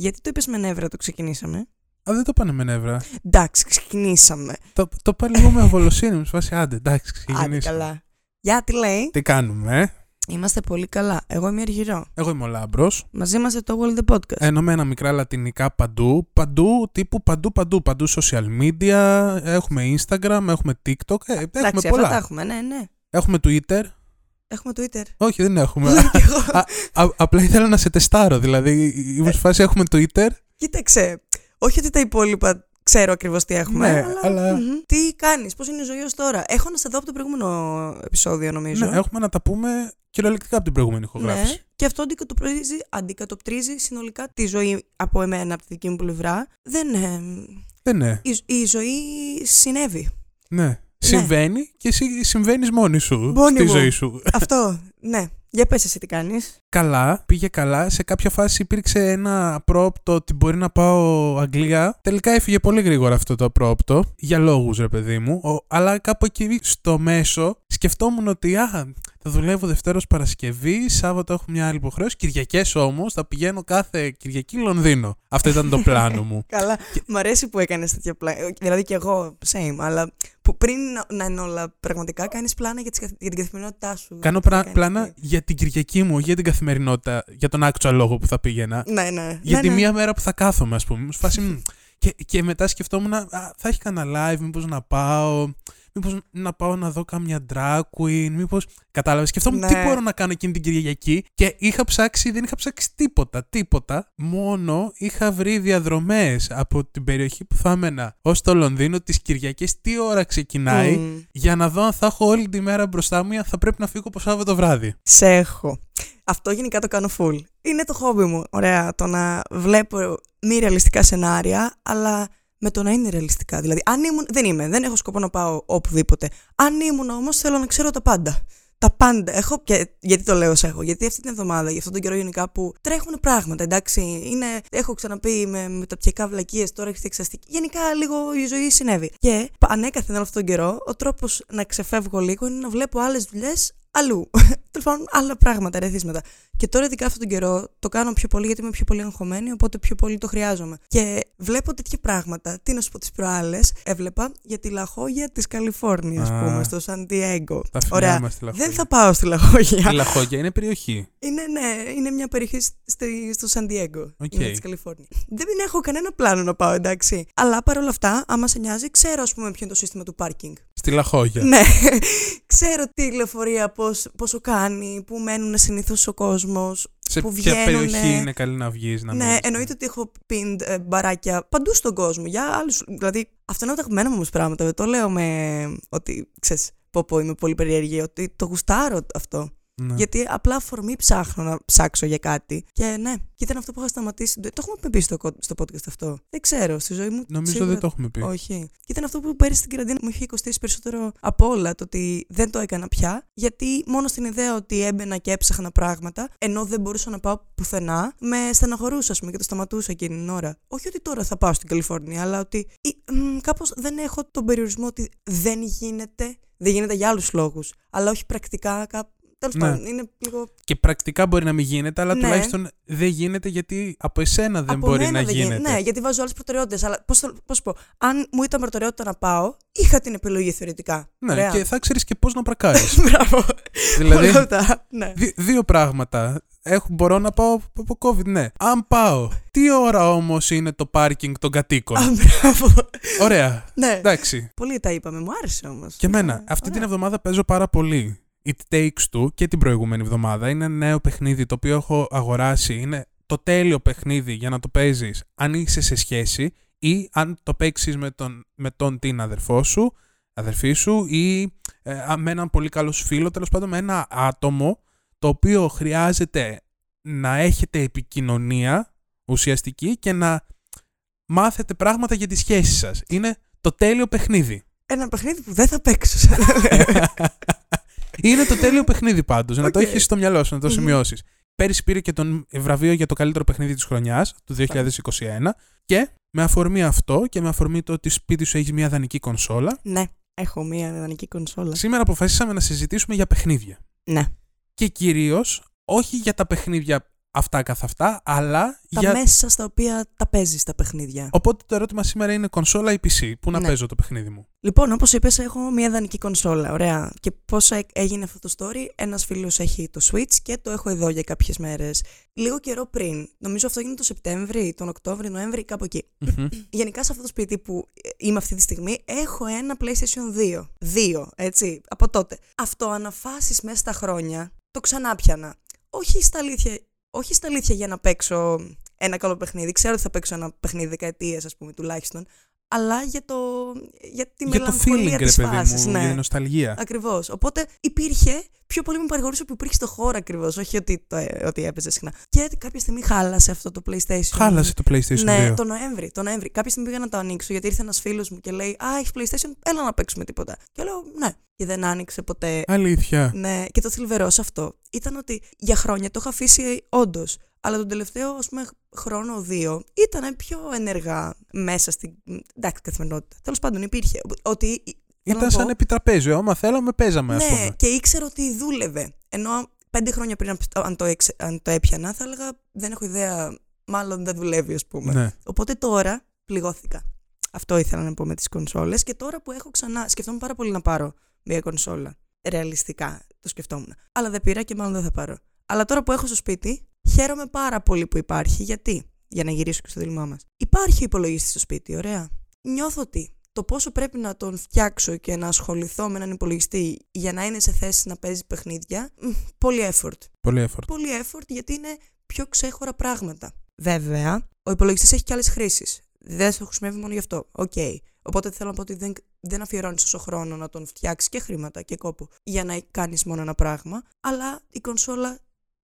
Γιατί το είπες με νεύρα το ξεκινήσαμε; Α, δεν το πάνε με νεύρα. Εντάξει, ξεκινήσαμε. Το, το πάνε λίγο με αβολοσύνη μου. Σφάσει, άντε, εντάξει, Άντε ξεκινήσουμε. καλά. Για τι λέει; Τι κάνουμε, ε; Είμαστε πολύ καλά. Εγώ είμαι Αργυρό. Εγώ είμαι ο Λάμπρος. Μαζί είμαστε το World the Podcast. Ενωμένα μικρά λατινικά παντού. Παντού, τύπου παντού, παντού. Παντού social media. Έχουμε Instagram, έχουμε TikTok. Ε, έχουμε Εντάξει, αυτά πολλά. τα έχουμε, ναι, ναι. Έχουμε Twitter. Έχουμε Twitter. Όχι, δεν έχουμε. Λέω κι εγώ. Α, α, απλά ήθελα να σε τεστάρω. Δηλαδή, ήμουν σε φάση έχουμε Twitter. Κοίταξε. Όχι ότι τα υπόλοιπα ξέρω ακριβώς τι έχουμε. Ναι, αλλά- μμμ. Τι κάνεις, πώς είναι η ζωή ως τώρα. Έχω να σε δω από το προηγούμενο επεισόδιο, νομίζω. Ναι, έχουμε να τα πούμε κυριολεκτικά από την προηγούμενη ηχογράφηση. Ναι, και αυτό αντικατοπτρίζει, αντικατοπτρίζει συνολικά τη ζωή από εμένα, από τη δική μου πλευρά. Δεν. ε, Δεν ναι. η, η ζωή συνέβη. ναι. Συμβαίνει και εσύ συμβαίνεις μόνη σου Μόνη στη μου. ζωή σου. αυτό, ναι. Για πες εσύ τι κάνεις. Καλά, πήγε καλά. Σε κάποια φάση υπήρξε ένα απρόπτο ότι μπορεί να πάω Αγγλία. Τελικά έφυγε πολύ γρήγορα αυτό το απρόπτο. Για λόγους ρε παιδί μου. Ο- αλλά κάπου εκεί στο μέσο σκεφτόμουν ότι α, θα δουλεύω Δευτέρος Παρασκευή, Σάββατο έχω μια άλλη υποχρέωση. Κυριακές όμως θα πηγαίνω κάθε Κυριακή Λονδίνο. Αυτό ήταν το πλάνο μου. Καλά. Μ' αρέσει που έκανες τέτοια πλάνα. Δηλαδή και εγώ, same, αλλά που πριν να, να είναι όλα πραγματικά, κάνεις πλάνα για, τις, καθ- για την καθημερινότητά σου. Κάνω Τι πρα- κάνεις πλάνα τι. για την Κυριακή μου, για την καθημερινότητα, για τον actual λόγο που θα πήγαινα. Ναι, ναι. Για ναι, τη ναι. μία μέρα που θα κάθομαι, ας πούμε. Μου σφάσει, μ, και, και μετά σκεφτόμουν, α, θα έχει κανένα live, μήπως να πάω, μήπως να πάω να δω κάμια drag queen, μήπως... Κατάλαβες, σκεφτόμουν τι Ναι. μπορώ να κάνω εκείνη την Κυριακή και είχα ψάξει, δεν είχα ψάξει τίποτα, τίποτα. Μόνο είχα βρει διαδρομές από την περιοχή που θα έμενα ως το Λονδίνο τις Κυριακές, τι ώρα ξεκινάει, Μμ. για να δω αν θα έχω όλη τη μέρα μπροστά μου ή αν θα πρέπει να φύγω από Σάββατο βράδυ. Σε έχω. Αυτό γενικά το κάνω full. Είναι το χόμπι μου. Ωραία. Το να βλέπω μη ρεαλιστικά σενάρια, αλλά με το να είναι ρεαλιστικά. Δηλαδή, αν ήμουν. Δεν είμαι. Δεν έχω σκοπό να πάω οπουδήποτε. Αν ήμουν όμως, θέλω να ξέρω τα πάντα. Τα πάντα. Έχω. Και γιατί το λέω ως έχω; Γιατί αυτή την εβδομάδα, για αυτόν τον καιρό γενικά που τρέχουν πράγματα. Εντάξει. Είναι, έχω ξαναπεί με μεταπτυχιακά βλακίες, τώρα έχετε εξαστική. Γενικά λίγο η ζωή συνέβη. Και πα- ανέκαθεν όλο αυτόν τον καιρό, ο τρόπος να ξεφεύγω λίγο είναι να βλέπω άλλες δουλειές αλλού. Τέλος πάντων, άλλα πράγματα, ρεθίσματα. Και τώρα, ειδικά αυτόν τον καιρό, το κάνω πιο πολύ γιατί είμαι πιο πολύ αγχωμένη, οπότε πιο πολύ το χρειάζομαι. Και βλέπω τέτοια πράγματα. Τι να σου πω τις προάλλες, έβλεπα για τη Λαχόγια της Καλιφόρνιας, ας πούμε, στο Σαντιέγκο. Τα Ωραία. φιλιά μας στη Λαχώγια. Δεν θα πάω στη La Jolla. Η La Jolla είναι περιοχή. Είναι, ναι, είναι μια περιοχή στη- στο Σαντιέγκο. Οκ. Είναι της Καλιφόρνιας. Δεν έχω κανένα πλάνο να πάω, εντάξει. Αλλά παρόλα αυτά, άμα σε νοιάζει, ξέρω, ας πούμε, ποιο είναι το σύστημα του πάρκινγκ. Στη Λαχώγια. Ναι, ξέρω τι λεωφορεία πώς, πόσο κάνει, που μένουν συνήθως ο κόσμος. Σε που ποια βγαίνουνε. περιοχή είναι καλή να βγεις, να Ναι, μείνεις, εννοείται ότι έχω πιντ ε, μπαράκια παντού στον κόσμο. Για άλλους. Δηλαδή, αυτό είναι από τα αγαπημένα μου όμως πράγματα. Δεν το λέω με ότι ξέρεις, πω πω είμαι πολύ περίεργη, ότι το γουστάρω αυτό. Ναι. Γιατί απλά αφορμή ψάχνω να ψάξω για κάτι. Και ναι, και ήταν αυτό που είχα σταματήσει. Το έχουμε πει στο, κο- στο podcast αυτό. Δεν ξέρω, στη ζωή μου. Νομίζω σίγουρα δεν το έχουμε πει. όχι. Και ήταν αυτό που πέρυσι στην καραντίνα μου είχε κοστίσει περισσότερο από όλα το ότι δεν το έκανα πια. Γιατί μόνο στην ιδέα ότι έμπαινα και έψαχνα πράγματα, ενώ δεν μπορούσα να πάω πουθενά, με στεναχωρούσα, ας πούμε, και το σταματούσα εκείνη την ώρα. Όχι ότι τώρα θα πάω στην Καλιφόρνια, αλλά ότι κάπως δεν έχω τον περιορισμό ότι δεν γίνεται. Δεν γίνεται για άλλους λόγους. Αλλά όχι πρακτικά. Κά... Τέλος Ναι. πάντων, είναι λίγο. Και πρακτικά μπορεί να μην γίνεται, αλλά Ναι. τουλάχιστον δεν γίνεται γιατί από εσένα δεν από μπορεί μένα να δεν γίνεται. Ναι, γιατί βάζω άλλες προτεραιότητες. Αλλά πώς σου πω, αν μου ήταν προτεραιότητα να πάω, είχα την επιλογή θεωρητικά. Ναι, Ωραία. και θα ξέρεις και πώς να πρακάρει. Μπράβο. δηλαδή, Όλα αυτά. Ναι. δι- δύο πράγματα. Έχω, μπορώ να πάω από COVID, ναι. Αν πάω, τι ώρα όμως είναι το πάρκινγκ των κατοίκων; Α, μπράβο. Ωραία. Ναι. Εντάξει. Πολύ τα είπαμε. Μου άρεσε όμως. Και εμένα. Αυτή την εβδομάδα παίζω πάρα πολύ. It Takes Two και την προηγούμενη εβδομάδα. Είναι ένα νέο παιχνίδι το οποίο έχω αγοράσει. Είναι το τέλειο παιχνίδι για να το παίζεις αν είσαι σε σχέση ή αν το παίξεις με τον, με τον την αδερφό σου, αδερφή σου ή ε, α, με έναν πολύ καλό σου φίλο, τέλος πάντων με ένα άτομο το οποίο χρειάζεται να έχετε επικοινωνία ουσιαστική και να μάθετε πράγματα για τη σχέση σας. Είναι το τέλειο παιχνίδι. Ένα παιχνίδι που δεν θα παίξω. σαν να λέω. Είναι το τέλειο παιχνίδι πάντως, να το Οκ. έχεις στο μυαλό σου, να το Μμμ. σημειώσεις. Πέρυσι πήρε και τον βραβείο για το καλύτερο παιχνίδι της χρονιάς, του 2021, και με αφορμή αυτό και με αφορμή το ότι σπίτι σου έχεις μια δανεική κονσόλα, ναι, έχω μία ιδανική κονσόλα. σήμερα αποφασίσαμε να συζητήσουμε για παιχνίδια. Ναι. Και κυρίως όχι για τα παιχνίδια αυτά καθ' αυτά, αλλά Τα για... μέσα στα οποία τα παίζεις τα παιχνίδια. Οπότε το ερώτημα σήμερα είναι κονσόλα ή PC. Πού να Ναι. παίζω το παιχνίδι μου; Λοιπόν, όπως είπες, έχω μια ιδανική κονσόλα. Ωραία. Και πώς έγινε αυτό το story, ένας φίλος έχει το Switch και το έχω εδώ για κάποιες μέρες. Λίγο καιρό πριν, νομίζω αυτό έγινε το Σεπτέμβρη, τον Οκτώβρη, Νοέμβρη, κάπου εκεί. Μμμ. Γενικά σε αυτό το σπίτι που είμαι αυτή τη στιγμή, έχω ένα PlayStation 2. Δύο, έτσι, από τότε. Αυτό αναφάσεις μέσα στα χρόνια, το ξανά πιανα. Όχι στα αλήθεια, όχι στα αλήθεια για να παίξω ένα καλό παιχνίδι. Ξέρω ότι θα παίξω ένα παιχνίδι δεκαετίες, ας πούμε, τουλάχιστον. Αλλά για, το, για τη Για το feeling, μελαγχολία ρε της παιδί φάσης, μου, ναι. για την νοσταλγία. Ακριβώς. Οπότε υπήρχε, πιο πολύ με παρηγορούσε που υπήρχε στο χώρο ακριβώς, όχι ότι, το, ε, ότι έπαιζε συχνά. Και κάποια στιγμή χάλασε αυτό το PlayStation. Χάλασε το PlayStation Ναι, 2. το Νοέμβρη. Το Νοέμβρη. Κάποια στιγμή πήγα να το ανοίξω γιατί ήρθε ένας φίλος μου και λέει Α, έχεις PlayStation, έλα να παίξουμε τίποτα. Και λέω Ναι. Και δεν άνοιξε ποτέ. Αλήθεια. Ναι, και το θλιβερός σε αυτό ήταν ότι για χρόνια το είχα αφήσει όντως. Αλλά τον τελευταίο, ας πούμε, χρόνο δύο ήταν πιο ενεργά μέσα στην. Εντάξει, καθημερινότητα. Τέλος πάντων, υπήρχε. Ότι. θέλω να Ήταν πω- σαν επιτραπέζιο. Άμα θέλαμε, παίζαμε, ας ναι, πούμε. και ήξερα ότι δούλευε. Ενώ πέντε χρόνια πριν, αν το, έξε- αν το έπιανα, θα έλεγα δεν έχω ιδέα. Μάλλον δεν δουλεύει, ας πούμε. Ναι. Οπότε τώρα πληγώθηκα. Αυτό ήθελα να πω με τις κονσόλες. Και τώρα που έχω ξανά. Σκεφτόμουν πάρα πολύ να πάρω μια κονσόλα. Ρεαλιστικά το σκεφτόμουν. Αλλά δεν πήρα και μάλλον δεν θα πάρω. Αλλά τώρα που έχω στο σπίτι, χαίρομαι πάρα πολύ που υπάρχει. Γιατί, για να γυρίσω και στο δίλημά μας. Υπάρχει ο υπολογιστής στο σπίτι, ωραία. Νιώθω ότι το πόσο πρέπει να τον φτιάξω και να ασχοληθώ με έναν υπολογιστή για να είναι σε θέση να παίζει παιχνίδια, μ, πολύ effort. Πολύ effort. Πολύ effort γιατί είναι πιο ξέχωρα πράγματα. Βέβαια, ο υπολογιστής έχει και άλλες χρήσεις. Δεν το χρησιμεύει μόνο γι' αυτό. Οκ. Οπότε θέλω να πω ότι δεν, δεν αφιερώνεις τόσο χρόνο να τον φτιάξεις και χρήματα και κόπο για να κάνεις μόνο ένα πράγμα. Αλλά η κονσόλα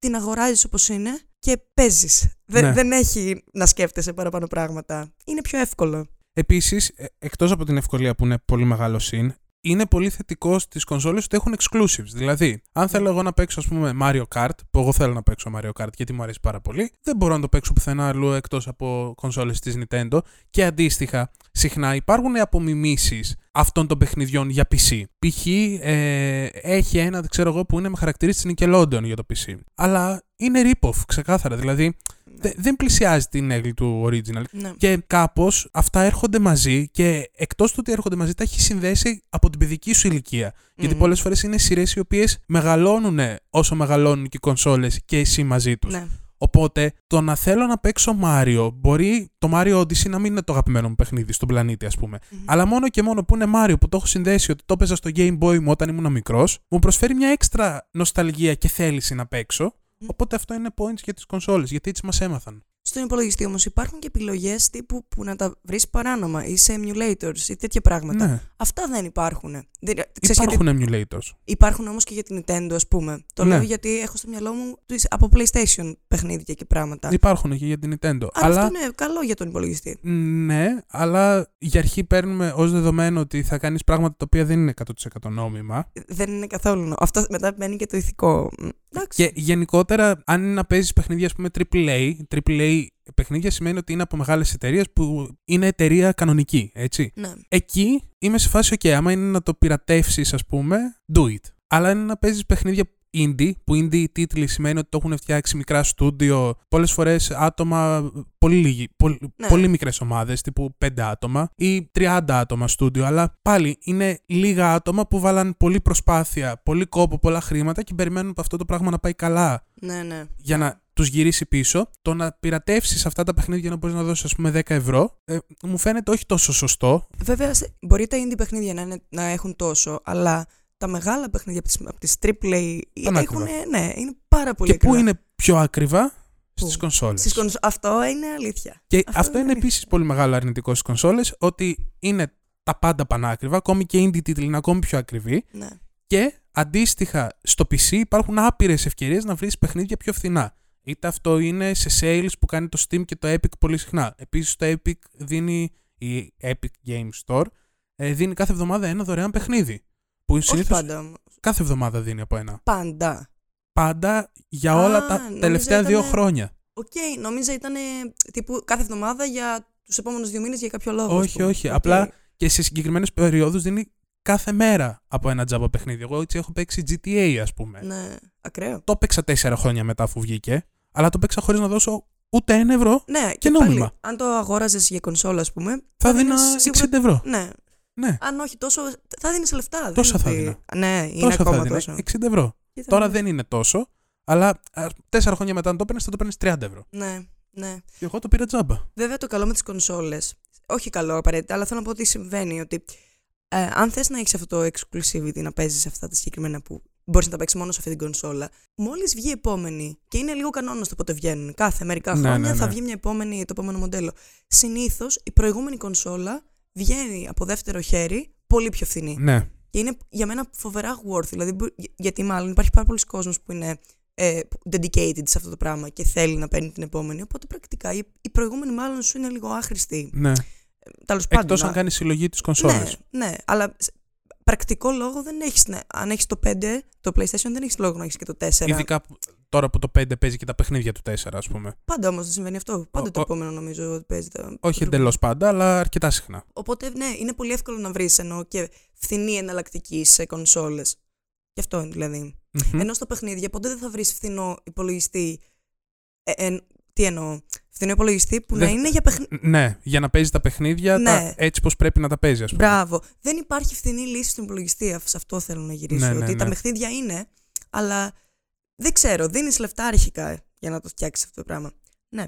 την αγοράζεις όπως είναι και παίζεις. Δεν, Ναι. δεν έχει να σκέφτεσαι παραπάνω πράγματα. Είναι πιο εύκολο. Επίσης, εκτός από την ευκολία που είναι πολύ μεγάλο συν, είναι πολύ θετικό στις κονσόλες ότι έχουν exclusives. Δηλαδή, αν θέλω εγώ να παίξω, ας πούμε, Mario Kart, που εγώ θέλω να παίξω Mario Kart γιατί μου αρέσει πάρα πολύ, δεν μπορώ να το παίξω πουθενά αλλού εκτός από κονσόλες της Nintendo. Και αντίστοιχα, συχνά υπάρχουν απομιμήσεις αυτών των παιχνιδιών για PC. Π.χ. Ε, έχει ένα, δεν ξέρω εγώ, που είναι με χαρακτηρίσει τη Nickelodeon για το PC. Αλλά είναι rip-off, ξεκάθαρα. Δηλαδή, δε- δεν πλησιάζει την έγκλη του original. Ναι. Και κάπως αυτά έρχονται μαζί και εκτός του ότι έρχονται μαζί, τα έχει συνδέσει από την παιδική σου ηλικία. Γιατί Μμμ. πολλές φορές είναι σειρές οι οποίες μεγαλώνουν όσο μεγαλώνουν και οι κονσόλες και εσύ μαζί τους. Ναι. Οπότε το να θέλω να παίξω Μάριο, μπορεί το Mario Odyssey να μην είναι το αγαπημένο μου παιχνίδι στον πλανήτη, ας πούμε. Μμμ. Αλλά μόνο και μόνο που είναι Μάριο που το έχω συνδέσει ότι το έπαιζα στο Game Boy μου όταν ήμουν μικρός, μου προσφέρει μια έξτρα νοσταλγία και θέληση να παίξω. Οπότε αυτό είναι points για τις κονσόλες, γιατί έτσι μας έμαθαν. Στον υπολογιστή όμως υπάρχουν και επιλογές τύπου που να τα βρεις παράνομα ή σε emulators ή τέτοια πράγματα. Ναι, Αυτά δεν υπάρχουν. Δεν, ξέρεις γιατί υπάρχουν emulators. υπάρχουν όμως και για την Nintendo, ας πούμε. Το Ναι. λέω γιατί έχω στο μυαλό μου τις- από PlayStation παιχνίδια και πράγματα. Υπάρχουν και για την Nintendo. Αλλά αυτό είναι καλό για τον υπολογιστή. Ναι, αλλά για αρχή παίρνουμε ως δεδομένο ότι θα κάνεις πράγματα τα οποία δεν είναι 100% νόμιμα. Δεν είναι καθόλου. νο- Αυτό μετά μένει και το ηθικό. Μ, Εντάξει. Και γενικότερα, αν είναι να παίζεις παιχνίδια, ας πούμε, AAA, AAA παιχνίδια σημαίνει ότι είναι από μεγάλες εταιρείες που είναι εταιρεία κανονική, έτσι. Ναι. Εκεί είμαι σε φάση, OK, άμα είναι να το πειρατεύσεις, ας πούμε, do it. Αλλά είναι να παίζεις παιχνίδια indie, που indie τίτλοι σημαίνει ότι το έχουν φτιάξει μικρά στούντιο, πολλές φορές άτομα, πολύ, λίγοι, πολύ, Ναι. πολύ μικρές ομάδες, τύπου 5 άτομα ή 30 άτομα στούντιο. Αλλά πάλι είναι λίγα άτομα που βάλαν πολλή προσπάθεια, πολύ κόπο, πολλά χρήματα και περιμένουν από αυτό το πράγμα να πάει καλά ναι, ναι. για να τους γυρίσει πίσω, το να πειρατεύσεις αυτά τα παιχνίδια για να μπορείς να δώσεις, ας πούμε, 10 ευρώ, ε, μου φαίνεται όχι τόσο σωστό. Βέβαια, σε- μπορεί τα indie παιχνίδια να, είναι, να έχουν τόσο, αλλά τα μεγάλα παιχνίδια από τις, από τις AAA είναι έχουν, ακριβά. ναι, είναι πάρα πολύ και πού ακριβά. είναι πιο ακριβά; Πού; στις κονσόλες. Στις κονσο- Αυτό είναι αλήθεια. Και Αυτό αυτό, είναι είναι επίσης πολύ μεγάλο αρνητικό στις κονσόλες, ότι είναι τα πάντα πανάκριβα, ακόμη και indie τίτλοι είναι ακόμη πιο ακριβοί. Ναι. Και αντίστοιχα στο PC υπάρχουν άπειρες ευκαιρίες να βρεις παιχνίδια πιο φθηνά. Είτε αυτό είναι σε sales που κάνει το Steam και το Epic πολύ συχνά. Επίσης το Epic δίνει, η Epic Game Store, ε, δίνει κάθε εβδομάδα ένα δωρεάν παιχνίδι. Που Όχι συνήθως πάντα όμως. κάθε εβδομάδα δίνει από ένα. Πάντα. Πάντα για Α, όλα τα νόμιζα τελευταία δύο ήτανε- χρόνια. Οκ, νόμιζα ήταν τύπου κάθε εβδομάδα για τους επόμενους δύο μήνες για κάποιο λόγο. ας Όχι, πούμε. όχι. Οκ. Απλά και σε συγκεκριμένες περιόδους δίνει κάθε μέρα από ένα τζάμπα παιχνίδι. Εγώ έτσι έχω παίξει GTA, ας πούμε. Ναι, ακραίο. Το έπαιξα τέσσερα χρόνια μετά αφού βγήκε. Αλλά το παίξα χωρίς να δώσω ούτε ένα ευρώ. Ναι, Και πάλι, νόμιμα. αν το αγόραζες για κονσόλα, ας πούμε. Θα δίνεις δίνα σίγουρα- 60 ευρώ. Ναι. Ναι, Αν όχι τόσο, θα δίνεις λεφτά. δεν Τόσα είναι θα ότι- δίνα. Ναι, είναι τόσο θα ακόμα δίνα. τόσο. 60 ευρώ. Τι θα Τώρα δίνεις; δεν είναι τόσο, αλλά α, τέσσερα χρόνια μετά αν το παίρνει, θα το παίρνει 30 ευρώ. Ναι, ναι. Και εγώ το πήρα τζάμπα. Βέβαια το καλό με τις κονσόλες. Όχι καλό απαραίτητα, αλλά θέλω να πω ότι συμβαίνει ότι ε, αν θες να έχεις αυτό το exclusivity, να παίζεις αυτά τα συγκεκριμένα που μπορείς να τα παίξεις μόνο σε αυτή την κονσόλα, μόλις βγει η επόμενη, και είναι λίγο κανόνας το πότε βγαίνουν, κάθε μερικά Ναι, χρόνια ναι, θα ναι. βγει μια επόμενη, το επόμενο μοντέλο. Συνήθως η προηγούμενη κονσόλα βγαίνει από δεύτερο χέρι πολύ πιο φθηνή. Ναι. Και είναι για μένα φοβερά worth. Δηλαδή, μπο- για- γιατί μάλλον υπάρχει πάρα πολλοί κόσμος που είναι ε, dedicated σε αυτό το πράγμα και θέλει να παίρνει την επόμενη. Οπότε πρακτικά η, η προηγούμενη μάλλον σου είναι λίγο άχρηστη. ναι. Τέλος πάντων. Εκτός αν να- κάνεις συλλογή της κονσόλας. ναι, ναι, αλλά σε- πρακτικό λόγο δεν έχεις. Ναι. Αν έχεις το 5, το PlayStation δεν έχεις λόγο να έχεις και το 4. Ειδικά που- τώρα που το 5 παίζει και τα παιχνίδια του 4, ας πούμε. Πάντα όμως δεν συμβαίνει αυτό. Πάντα Ο- το ο- επόμενο νομίζω ότι παίζει. Τα... Όχι το- εντελώς πάντα, αλλά αρκετά συχνά. Οπότε ναι, είναι πολύ εύκολο να βρεις ενώ και φθηνή εναλλακτική σε κονσόλες. Γι' αυτό είναι δηλαδή. Μμμ. Ενώ στο παιχνίδια ποτέ δεν θα βρεις φθηνό υπολογιστή. Ε, εν- τι εννοώ. Φθηνό υπολογιστή που Δεν- να είναι για παιχνίδια. Ναι, για να παίζει τα παιχνίδια Ναι. τα, έτσι πώ πρέπει να τα παίζει, ας πούμε. Μπράβο. Δεν υπάρχει φθηνή λύση στον υπολογιστή. αυ- Σε αυτό θέλω να γυρίσω. Ναι, ναι, ότι τα ναι. παιχνίδια είναι, αλλά δεν ξέρω. Δίνεις λεφτά αρχικά για να το φτιάξεις αυτό το πράγμα. Ναι.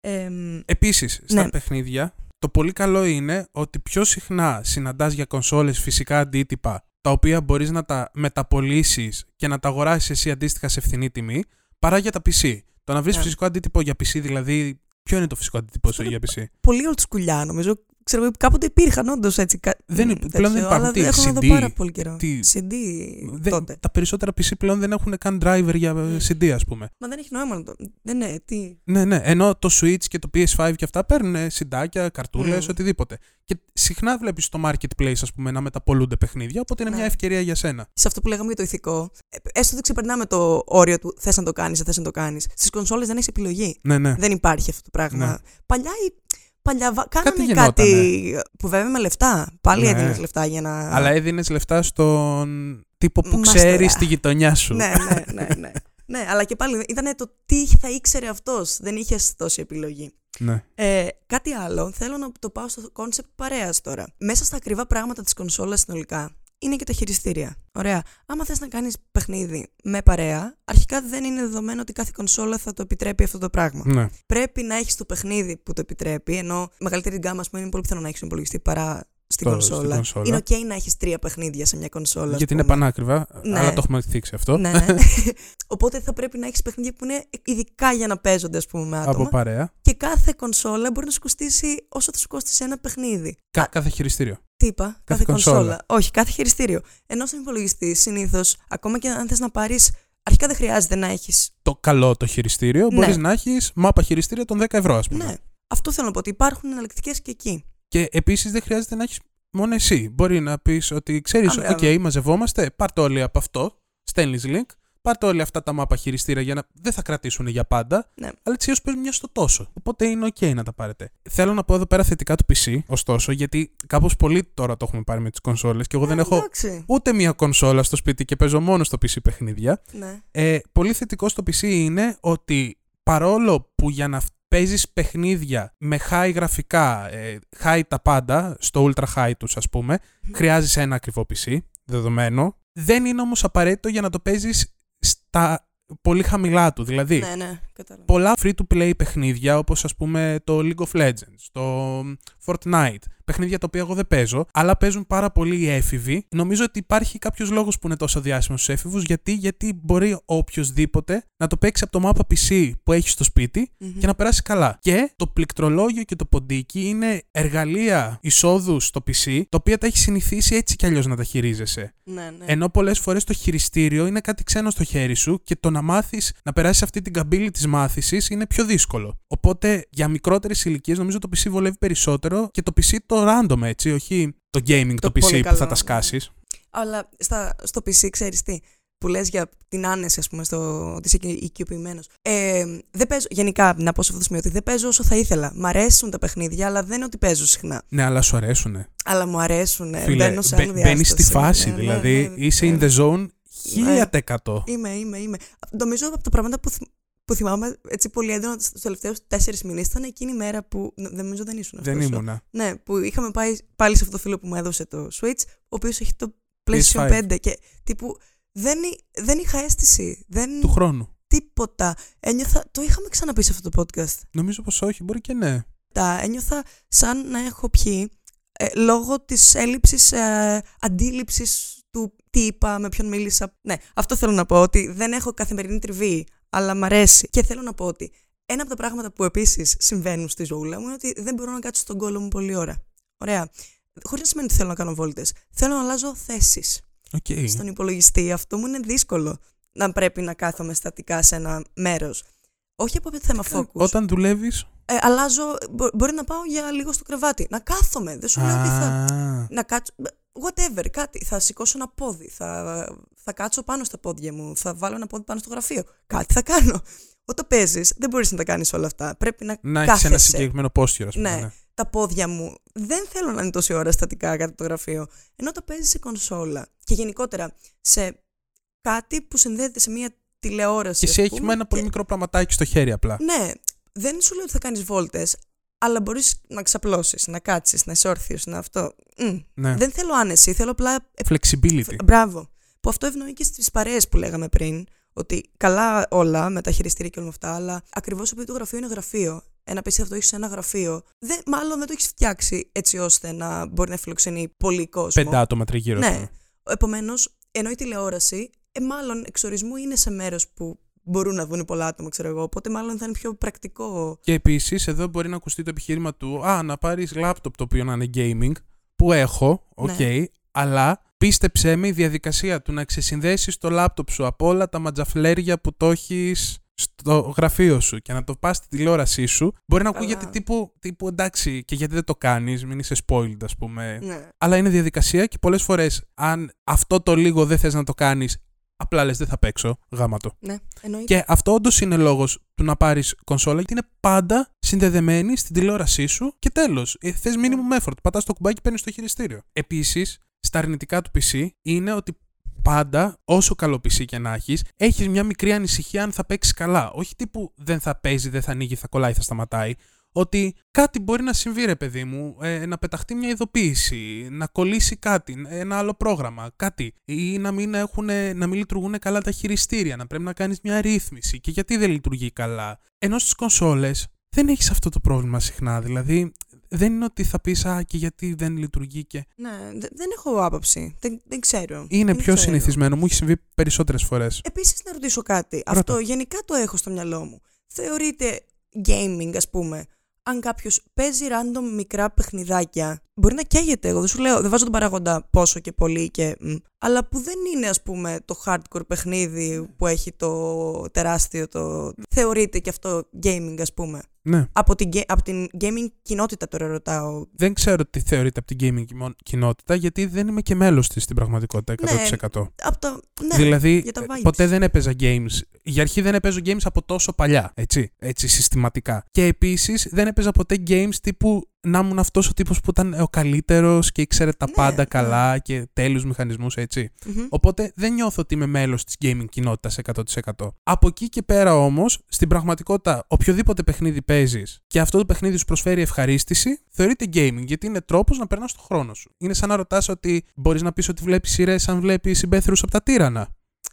Εμ, Επίσης, στα Ναι. παιχνίδια, το πολύ καλό είναι ότι πιο συχνά συναντάς για κονσόλες φυσικά αντίτυπα, τα οποία μπορείς να τα μεταπολίσει και να τα αγοράσεις εσύ αντίστοιχα σε φθηνή τιμή, παρά για τα PC. Το να βρεις Ναι. φυσικό αντίτυπο για PC, δηλαδή. Ποιο είναι το φυσικό αντίτυπο σου για PC. πολύ old σκουλιά νομίζω. Ξέρω, εγώ, κάποτε υπήρχαν όντως έτσι. κα- Δεν μ, υπ- πλέον δεν τέτοιο, υπάρχουν. Αλλά Τι, έχω να δω CD, πάρα πολύ καιρό. τι- CD Δεν- τότε. τα περισσότερα PC πλέον δεν έχουν καν driver για Mm. CD, ας πούμε. Μα δεν έχει νόημα να το. Δεν είναι. Τι; Ναι, ναι. Ενώ το Switch και το PS5 και αυτά παίρνουν συντάκια, καρτούλες, Mm. οτιδήποτε. Και συχνά βλέπεις στο marketplace, ας πούμε, να μεταπολούνται παιχνίδια, οπότε είναι Ναι. μια ευκαιρία για σένα. σε αυτό που λέγαμε για το ηθικό, ε, έστω ότι ξεπερνάμε το όριο του θες να το κάνεις, δεν θες να το κάνεις. Στις κονσόλες δεν έχεις επιλογή. Ναι, ναι. Δεν υπάρχει αυτό το πράγμα. Ναι. Παλιά, η- παλιά βα- κάνανε γινότανε. κάτι που βέβαια με λεφτά. Πάλι Ναι. έδινες λεφτά για να. Αλλά έδινες λεφτά στον τύπο που Μαστορά. ξέρεις τη γειτονιά σου. ναι, ναι, ναι, ναι. ναι, αλλά και πάλι ήταν το τι θα ήξερε αυτός. Δεν είχες τόση επιλογή. Ναι. Ε, κάτι άλλο, θέλω να το πάω στο κόνσεπτ παρέας τώρα. Μέσα στα ακριβά πράγματα της κονσόλας συνολικά είναι και τα χειριστήρια. Ωραία. Άμα θες να κάνεις παιχνίδι με παρέα, αρχικά δεν είναι δεδομένο ότι κάθε κονσόλα θα το επιτρέπει αυτό το πράγμα. ναι. Πρέπει να έχεις το παιχνίδι που το επιτρέπει, ενώ μεγαλύτερη γκάμα, ας πούμε, είναι πολύ πιθανό να έχεις υπολογιστή παρά στην Το- κονσόλα. στην κονσόλα. Είναι OK να έχεις τρία παιχνίδια σε μια κονσόλα. ας Γιατί είναι πούμε. πανάκριβα, Ναι. αλλά το έχουμε θίξει αυτό. Ναι. Οπότε θα πρέπει να έχεις παιχνίδια που είναι ειδικά για να παίζονται, ας πούμε, με άτομα. Από παρέα. Και κάθε κονσόλα μπορεί να σου κοστίσει όσο θα σου κόστησε ένα παιχνίδι. Κα- κάθε χειριστήριο. Τι είπα, κάθε, κονσόλα. κονσόλα. Όχι, κάθε χειριστήριο. Ενώ στον υπολογιστής, συνήθως, ακόμα και αν θες να πάρεις. Αρχικά δεν χρειάζεται να έχεις. Το καλό το χειριστήριο Ναι. μπορείς να έχεις μάπα χειριστήριο των 10 ευρώ, ας πούμε. Ναι. Αυτό θέλω να πω ότι υπάρχουν εναλλακτικέ και εκεί. Και επίσης δεν χρειάζεται να έχεις μόνο εσύ. Μπορεί να πεις ότι ξέρεις, Α, OK, μπράβο. μαζευόμαστε, πάρτε όλοι από αυτό, στέλνεις link, πάρτε όλοι αυτά τα μάπα χειριστήρια για να. Δεν θα κρατήσουν για πάντα, Ναι. αλλά έτσι έω παίζουν μια στο τόσο. Οπότε είναι OK να τα πάρετε. Θέλω να πω εδώ πέρα θετικά του PC, ωστόσο, γιατί κάπως πολύ τώρα το έχουμε πάρει με τις κονσόλες και εγώ δεν Ε, έχω Εντάξει. ούτε μία κονσόλα στο σπίτι και παίζω μόνο στο PC παιχνίδια. Ναι. Ε, πολύ θετικό στο PC είναι ότι παρόλο που για να παίζεις παιχνίδια με high γραφικά, ε, high τα πάντα, στο ultra high τους ας πούμε, χρειάζεσαι ένα ακριβό PC, δεδομένο. Δεν είναι όμως απαραίτητο για να το παίζεις στα πολύ χαμηλά του. Δηλαδή, Ναι, ναι, κατάλαβα. πολλά free-to-play παιχνίδια όπως ας πούμε το League of Legends, το Fortnite, παιχνίδια τα οποία εγώ δεν παίζω, αλλά παίζουν πάρα πολύ οι έφηβοι. Νομίζω ότι υπάρχει κάποιος λόγος που είναι τόσο διάσημος στους έφηβους, γιατί, γιατί μπορεί οποιοδήποτε να το παίξει από το mapa PC που έχει στο σπίτι Μμμ. και να περάσει καλά. Και το πληκτρολόγιο και το ποντίκι είναι εργαλεία εισόδου στο PC, τα οποία τα έχει συνηθίσει έτσι κι αλλιώς να τα χειρίζεσαι. Ναι, ναι. Ενώ πολλές φορές το χειριστήριο είναι κάτι ξένο στο χέρι σου και το να μάθεις να περάσεις αυτή την καμπύλη τη μάθησης είναι πιο δύσκολο. Οπότε για μικρότερες ηλικίες νομίζω το PC βολεύει περισσότερο και το PC το random έτσι, όχι το gaming το, Το PC πολύ που θα καλό, τα ναι. σκάσεις. Αλλά στα, στο PC, ξέρεις τι, που λες για την άνεση, ας πούμε, στο ότι είσαι οικει- οικειοποιημένος. Ε, δεν παίζω, γενικά, να πω σε αυτό το σημείο ότι δεν παίζω όσο θα ήθελα. Μ' αρέσουν τα παιχνίδια, αλλά δεν είναι ότι παίζω συχνά. Ναι, αλλά σου αρέσουνε. Αλλά μου αρέσουν. Φίλε, μπαίνω σε άλλη μπαίνεις στη διάσταση. φάση, Ναι, ναι, δηλαδή ναι, είσαι ναι. in the zone 1000%. Είμαι, είμαι, είμαι. Νομίζω από τα πράγματα που, θ- που θυμάμαι έτσι πολύ έντονα στου τελευταίους τέσσερις μήνες ήταν εκείνη η μέρα που. Δεν νομίζω δεν ήσουν αυτός. Δεν ήμουνα. Ναι, που είχαμε πάει πάλι σε αυτό το φίλο που μου έδωσε το Switch, ο οποίος έχει το PlayStation PS5. 5 και τύπου δεν, εί- δεν είχα αίσθηση. Δεν... Του χρόνου. Τίποτα. Ένιωθα. Το είχαμε ξαναπεί σε αυτό το podcast. Νομίζω πως όχι, μπορεί και ναι. Τα ένιωθα σαν να έχω πιει ε, λόγω της έλλειψης ε, αντίληψης του τι είπα, με ποιον μίλησα. Ναι, αυτό θέλω να πω, ότι δεν έχω καθημερινή τριβή, αλλά μ' αρέσει. Και θέλω να πω ότι ένα από τα πράγματα που επίσης συμβαίνουν στη ζωούλα μου είναι ότι δεν μπορώ να κάτσω στον κώλο μου πολλή ώρα. Ωραία. Χωρίς να σημαίνει ότι θέλω να κάνω βόλτες. Θέλω να αλλάζω θέσεις Οκ. στον υπολογιστή. Αυτό μου είναι δύσκολο να πρέπει να κάθομαι στατικά σε ένα μέρος. Όχι από θέμα focus. Όταν δουλεύεις; Ε, αλλάζω, μπο- μπορεί να πάω για λίγο στο κρεβάτι. Να κάθομαι. Δεν σου λέω ότι θα. Να κάτσω. Whatever, κάτι. Θα σηκώσω ένα πόδι. Θα, θα κάτσω πάνω στα πόδια μου. Θα βάλω ένα πόδι πάνω στο γραφείο. Κάτι θα κάνω. Όταν παίζεις, δεν μπορείς να τα κάνεις όλα αυτά. Πρέπει να, Να έχεις κάθεσαι. ένα συγκεκριμένο posture, ας πούμε. Ναι. ναι. Τα πόδια μου δεν θέλω να είναι τόση ώρα στατικά κάτω από το γραφείο. Ενώ όταν παίζεις σε κονσόλα και γενικότερα σε κάτι που συνδέεται σε μια τηλεόραση. Και εσύ ας έχει πούμε, με ένα πολύ και- μικρό πραγματάκι στο χέρι απλά. ναι, δεν σου λέω ότι θα κάνεις βόλτες, αλλά μπορείς να ξαπλώσεις, να κάτσεις, να είσαι όρθιο, να αυτό. Μμ. Ναι. Δεν θέλω άνεση, θέλω απλά. Flexibility. Μπράβο. Που αυτό ευνοεί και στις παρέες που λέγαμε πριν. Ότι καλά όλα με τα χειριστήρια και όλα αυτά, αλλά ακριβώς επειδή το γραφείο είναι γραφείο. Ένα PC θα το έχεις σε ένα γραφείο. Δεν, μάλλον δεν το έχεις φτιάξει έτσι ώστε να μπορεί να φιλοξενεί πολύ κόσμο. Πέντε άτομα τριγύρω. ας Ναι. πούμε. Επομένως, ενώ η τηλεόραση, ε, μάλλον εξορισμού είναι σε μέρος που μπορούν να βγουν πολλά άτομα, ξέρω εγώ. Οπότε μάλλον θα είναι πιο πρακτικό. Και επίσης εδώ μπορεί να ακουστεί το επιχείρημα του Α, να πάρεις λάπτοπ το οποίο να είναι gaming. Που έχω, οκ, Ναι. αλλά πίστεψέ με η διαδικασία του να ξεσυνδέσεις το λάπτοπ σου από όλα τα ματζαφλέρια που το έχεις στο γραφείο σου και να το πας στη τηλεόρασή σου. Μπορεί να Καλά. ακούγεται τύπου, τύπου εντάξει, και γιατί δεν το κάνεις, μην είσαι spoiled, ας πούμε. Ναι. Αλλά είναι διαδικασία και πολλές φορές, αν αυτό το λίγο δεν θες να το κάνεις, απλά λες δεν θα παίξω, γάμα το. Ναι, εννοείται. Και αυτό όντως είναι λόγος του να πάρεις κονσόλα, γιατί είναι πάντα συνδεδεμένη στην τηλεόρασή σου και τέλος. Θες minimum effort. Πατάς το κουμπάκι, παίρνεις το χειριστήριο. Επίσης, στα αρνητικά του PC είναι ότι πάντα, όσο καλό PC και να έχεις, έχεις μια μικρή ανησυχία αν θα παίξεις καλά. Όχι τύπου δεν θα παίζει, δεν θα ανοίγει, θα κολλάει, θα σταματάει. Ότι κάτι μπορεί να συμβεί, ρε παιδί μου, ε, να πεταχτεί μια ειδοποίηση, να κολλήσει κάτι, ένα άλλο πρόγραμμα, κάτι. Ή να μην, έχουνε- να μην λειτουργούν καλά τα χειριστήρια, να πρέπει να κάνεις μια ρύθμιση. Και γιατί δεν λειτουργεί καλά; Ενώ στις κονσόλες δεν έχεις αυτό το πρόβλημα συχνά. Δηλαδή, δεν είναι ότι θα πεις Α, και γιατί δεν λειτουργεί και. Ναι, δε- δεν έχω άποψη. Δεν, δεν ξέρω. Είναι Δεν πιο ξέρω. συνηθισμένο. Μου έχει συμβεί περισσότερες φορές. Επίσης, να ρωτήσω κάτι. Ρώτα. Αυτό γενικά το έχω στο μυαλό μου. Θεωρείται gaming, ας πούμε, αν κάποιος παίζει random μικρά παιχνιδάκια. Μπορεί να καίγεται. Εγώ δεν σου λέω, δεν βάζω τον παράγοντα πόσο και πολύ και. μ, αλλά που δεν είναι, ας πούμε, το hardcore παιχνίδι που έχει το τεράστιο. Το... Θεωρείται και αυτό gaming, ας πούμε. Ναι. Από την, ге- από την gaming κοινότητα τώρα ρωτάω. Δεν ξέρω τι θεωρείται από την gaming κοινο- κοινότητα, γιατί δεν είμαι και μέλος της στην πραγματικότητα 100%. Από τα... Ναι, δηλαδή, για τα ε, vibes. ποτέ δεν έπαιζα games. Για αρχή δεν έπαιζω games από τόσο παλιά, έτσι, έτσι συστηματικά. Και επίσης δεν έπαιζα ποτέ games τύπου να ήμουν αυτός ο τύπος που ήταν ο καλύτερος και ήξερε τα Ναι, πάντα ναι. καλά και τέλειους μηχανισμούς, έτσι. Μμμ. Οπότε δεν νιώθω ότι είμαι μέλος της gaming κοινότητας 100%. Από εκεί και πέρα όμως, στην πραγματικότητα, οποιοδήποτε παιχνίδι παίζεις και αυτό το παιχνίδι σου προσφέρει ευχαρίστηση, θεωρείται gaming γιατί είναι τρόπος να περνάς το χρόνο σου. Είναι σαν να ρωτάς ότι μπορείς να πεις ότι βλέπεις σειρές αν βλέπεις συμπέθερου από τα τύρανα.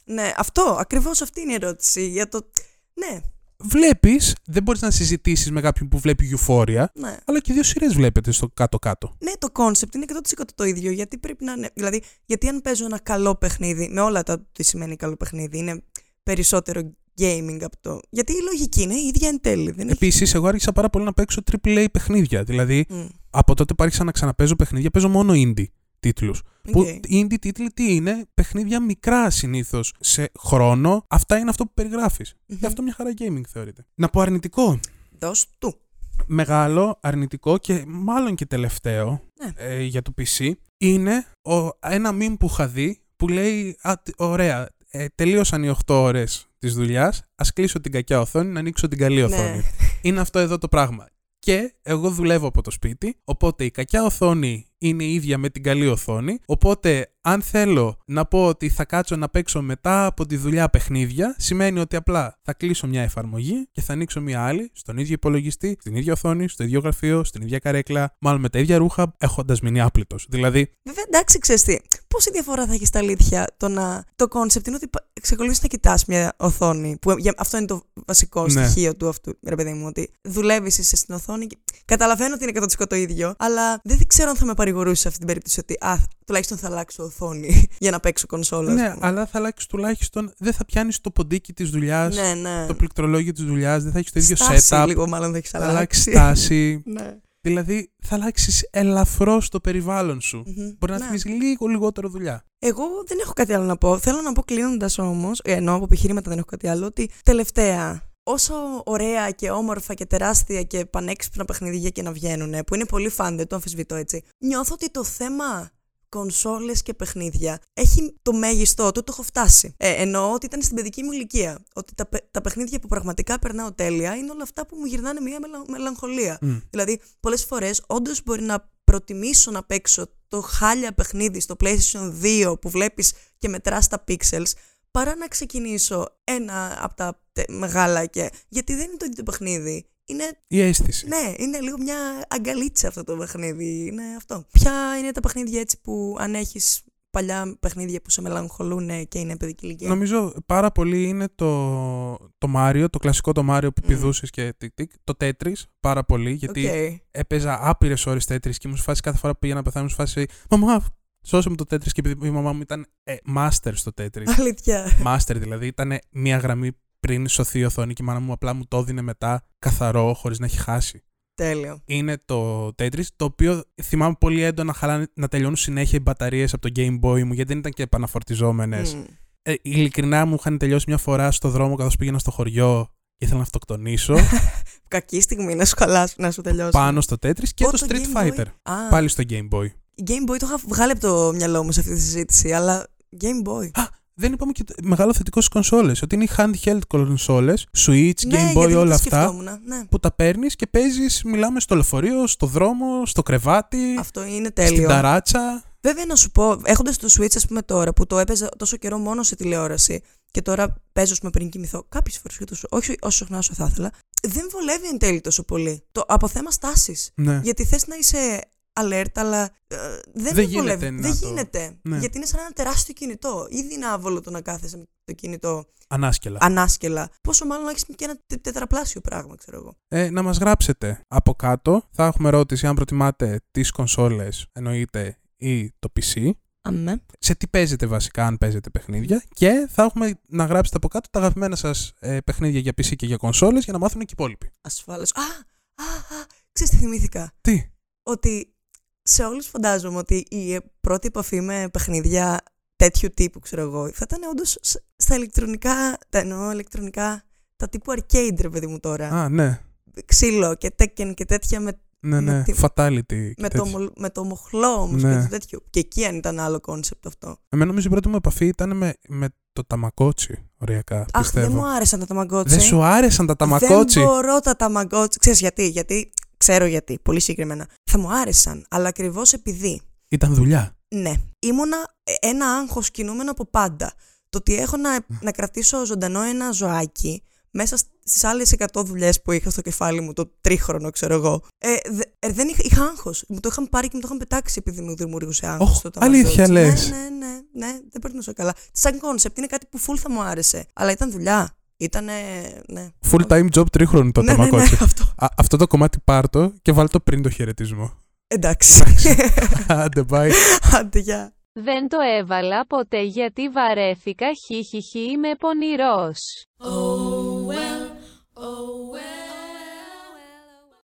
Ναι, αυτό, ακριβώς αυτή είναι η ερώτηση. Για το... Ναι, Βλέπεις, δεν μπορείς να συζητήσεις με κάποιον που βλέπει Euphoria, ναι. αλλά και δύο σειρές βλέπετε στο κάτω-κάτω. Ναι, το κόνσεπτ είναι 100% το ίδιο. Γιατί πρέπει να είναι. Δηλαδή, γιατί αν παίζω ένα καλό παιχνίδι, με όλα τα τι σημαίνει καλό παιχνίδι, είναι περισσότερο gaming από το. Γιατί η λογική είναι η ίδια εν τέλει. Δεν έχει... Επίσης, εγώ άρχισα πάρα πολύ να παίζω AAA παιχνίδια. Δηλαδή, Μμ, από τότε που άρχισα να ξαναπαίζω παιχνίδια, παίζω μόνο indie τίτλους. Που οκ. οι indie τίτλοι τι είναι, παιχνίδια μικρά συνήθως σε χρόνο. Αυτά είναι αυτό που περιγράφεις. Μμμ. Γι' αυτό μια χαρά gaming θεωρείται. Να πω αρνητικό. Δώσ' του. Μεγάλο, αρνητικό και μάλλον και τελευταίο Ναι. ε, για το PC είναι ο, ένα meme που είχα δει που λέει «Α, τ- ωραία, ε, τελείωσαν οι 8 ώρες της δουλειάς, ας κλείσω την κακιά οθόνη να ανοίξω την καλή οθόνη». Ναι. Είναι αυτό εδώ το πράγμα. Και εγώ δουλεύω από το σπίτι, οπότε η κακιά οθόνη είναι η ίδια με την καλή οθόνη. Οπότε, αν θέλω να πω ότι θα κάτσω να παίξω μετά από τη δουλειά παιχνίδια, σημαίνει ότι απλά θα κλείσω μια εφαρμογή και θα ανοίξω μια άλλη στον ίδιο υπολογιστή, στην ίδια οθόνη, στο ίδιο γραφείο, στην ίδια καρέκλα, μάλλον με τα ίδια ρούχα, έχοντας μείνει άπλυτος. Δηλαδή. Βέβαια, εντάξει, ξέρεις τι. Πόση διαφορά θα έχεις στα αλήθεια το να. Το κόνσεπτ είναι ότι εξακολουθεί να κοιτάς μια οθόνη. Που αυτό είναι το βασικό ναι. στοιχείο του αυτού, ρε παιδί μου. Ότι δουλεύεις, είσαι στην οθόνη. Και... Καταλαβαίνω ότι είναι 100% το ίδιο, αλλά δεν ξέρω αν θα με παρηγορούσε σε αυτή την περίπτωση ότι α, τουλάχιστον θα αλλάξω οθόνη για να παίξω κονσόλα. Ναι, αλλά θα αλλάξει τουλάχιστον. Δεν θα πιάνεις το ποντίκι της δουλειάς, ναι, ναι. το πληκτρολόγιο της δουλειάς, δεν θα έχεις το ίδιο στάση, setup. λίγο μάλλον θα έχεις αλλάξει. Θα αλλάξει στάση. ναι. Δηλαδή θα αλλάξεις ελαφρώς το περιβάλλον σου. Mm-hmm. Μπορεί να ναι. θυμίσει λίγο λιγότερο δουλειά. Εγώ δεν έχω κάτι άλλο να πω. Θέλω να πω κλείνοντας όμως, ενώ από επιχειρήματα δεν έχω κάτι άλλο, ότι τελευταία όσο ωραία και όμορφα και τεράστια και πανέξυπνα παιχνίδια και να βγαίνουν, που είναι πολύ φαν, δεν το αμφισβητώ έτσι, νιώθω ότι το θέμα κονσόλες και παιχνίδια έχει το μέγιστό του, το έχω φτάσει. Ε, εννοώ ότι ήταν στην παιδική μου ηλικία. Ότι τα, τα παιχνίδια που πραγματικά περνάω τέλεια είναι όλα αυτά που μου γυρνάνε μια μελα, μελαγχολία. Δηλαδή, πολλές φορές όντως μπορεί να προτιμήσω να παίξω το χάλια παιχνίδι στο PlayStation 2 που βλέπεις και μετράς τα pixels παρά να ξεκινήσω ένα από τα μεγάλα και. Γιατί δεν είναι το ίδιο το παιχνίδι. Είναι... Η αίσθηση. Ναι, είναι λίγο μια αγκαλίτσα αυτό το παιχνίδι. Είναι αυτό. Ποια είναι τα παιχνίδια έτσι που αν έχεις παλιά παιχνίδια που σε μελαγχολούν και είναι παιδική ηλικία; Νομίζω πάρα πολύ είναι το, το Mario, το κλασικό το Mario που mm. πηδούσες και τικ τικ. Το Tetris πάρα πολύ, γιατί okay. έπαιζα άπειρες ώρες Tetris και μου φάση κάθε φορά που πήγα να πεθάνω, μου φάση Μαμά, Σώσε μου το τέτρι και επειδή η μαμά μου ήταν ε, master στο τέτρι. Αλήθεια. Master δηλαδή. Ήταν μία γραμμή πριν σωθεί η οθόνη και η μάνα μου απλά μου το έδινε μετά καθαρό χωρίς να έχει χάσει. Τέλειο. Είναι το Tetris, το οποίο θυμάμαι πολύ έντονα χαλά, να τελειώνουν συνέχεια οι μπαταρίες από το Game Boy μου, γιατί δεν ήταν και επαναφορτιζόμενες. Mm. Ε, ειλικρινά μου είχαν τελειώσει μια φορά στο δρόμο καθώς πήγαινα στο χωριό και ήθελα να αυτοκτονήσω. Κακή στιγμή να σου χαλάσουν, να σου τελειώσει. Πάνω στο Tetris και το, Street Fighter. Πάλι στο Game Boy. Game Boy το είχα βγάλει από το μυαλό μου σε αυτή τη συζήτηση, αλλά Game Boy. Α, δεν είπαμε και μεγάλο θετικό στις κονσόλες. Ότι είναι οι handheld κονσόλες, Switch, ναι, Game Boy, όλα αυτά. Ναι. Που τα παίρνεις και παίζεις, μιλάμε στο λεωφορείο, στο δρόμο, στο κρεβάτι. Αυτό είναι τέλειο. Στην ταράτσα. Βέβαια να σου πω, έχοντας το Switch, ας πούμε τώρα, που το έπαιζα τόσο καιρό μόνο σε τηλεόραση και τώρα παίζω με πριν κοιμηθώ κάποιες φορές, όχι όσο συχνά όσο θα ήθελα, δεν βολεύει εν τέλει τόσο πολύ. Το, από θέμα στάσης. Ναι. Γιατί θες να είσαι alert, αλλά ε, δεν, δεν γίνεται. Δεν γίνεται. Ναι. Γιατί είναι σαν ένα τεράστιο κινητό. Ήδη είναι άβολο το να κάθεσαι με το κινητό ανάσκελα. ανάσκελα. Πόσο μάλλον να έχεις και ένα τετραπλάσιο πράγμα, ξέρω εγώ. Ε, να μας γράψετε από κάτω. Θα έχουμε ερώτηση αν προτιμάτε τις κονσόλες, εννοείται, ή το PC. Αμέ. Σε τι παίζετε βασικά, αν παίζετε παιχνίδια. Και θα έχουμε να γράψετε από κάτω τα αγαπημένα σας ε, παιχνίδια για PC και για κονσόλες για να μάθουν και οι υπόλοιποι. Ασφαλώς. Α, α, α, ξέρεις τι θυμήθηκα; Τι; Ότι σε όλους φαντάζομαι ότι η πρώτη επαφή με παιχνίδια τέτοιου τύπου, ξέρω εγώ, θα ήταν όντως στα ηλεκτρονικά, τα εννοώ ηλεκτρονικά, τα τύπου arcade, ρε παιδί μου τώρα. Α, ναι. Ξύλο και Tekken και τέτοια με ναι, ναι, τη... fatality. Με το, με το μοχλό όμως ναι. και το τέτοιο. Και εκεί αν ήταν άλλο κόνσεπτ αυτό. Εμένα νομίζω η πρώτη μου επαφή ήταν με, με το Tamagotchi. Οριακά. Αχ, πιστεύω. δεν μου άρεσαν τα Tamagotchi. Δεν σου άρεσαν τα Tamagotchi. Δεν μπορώ τα Tamagotchi. Ξέρεις γιατί, γιατί Ξέρω γιατί, πολύ συγκεκριμένα. Θα μου άρεσαν, αλλά ακριβώς επειδή. Ήταν δουλειά. Ναι. Ήμουνα ένα άγχος κινούμενο από πάντα. Το ότι έχω να, να κρατήσω ζωντανό ένα ζωάκι μέσα στις άλλες 100 δουλειές που είχα στο κεφάλι μου, το τρίχρονο, ξέρω εγώ. Ε, ε, δεν είχα, είχα άγχος. Μου το είχαν πάρει και μου το είχαν πετάξει επειδή μου δημιουργούσε άγχος. Oh, αλήθεια λες. Ναι, ναι, ναι, ναι, δεν περνούσα καλά. Σαν κόνσεπτ είναι κάτι που full θα μου άρεσε. Αλλά ήταν δουλειά. Ήτανε, ναι. Full time job τρίχρονο το ναι, ναι, ναι, αυτό. Α, αυτό το κομμάτι πάρτο και βάλ το πριν το χαιρετισμό. Εντάξει. Άντε, bye. Άντε, γεια. Δεν το έβαλα ποτέ γιατί βαρέθηκα χιχιχι είμαι πονηρός. Oh, well.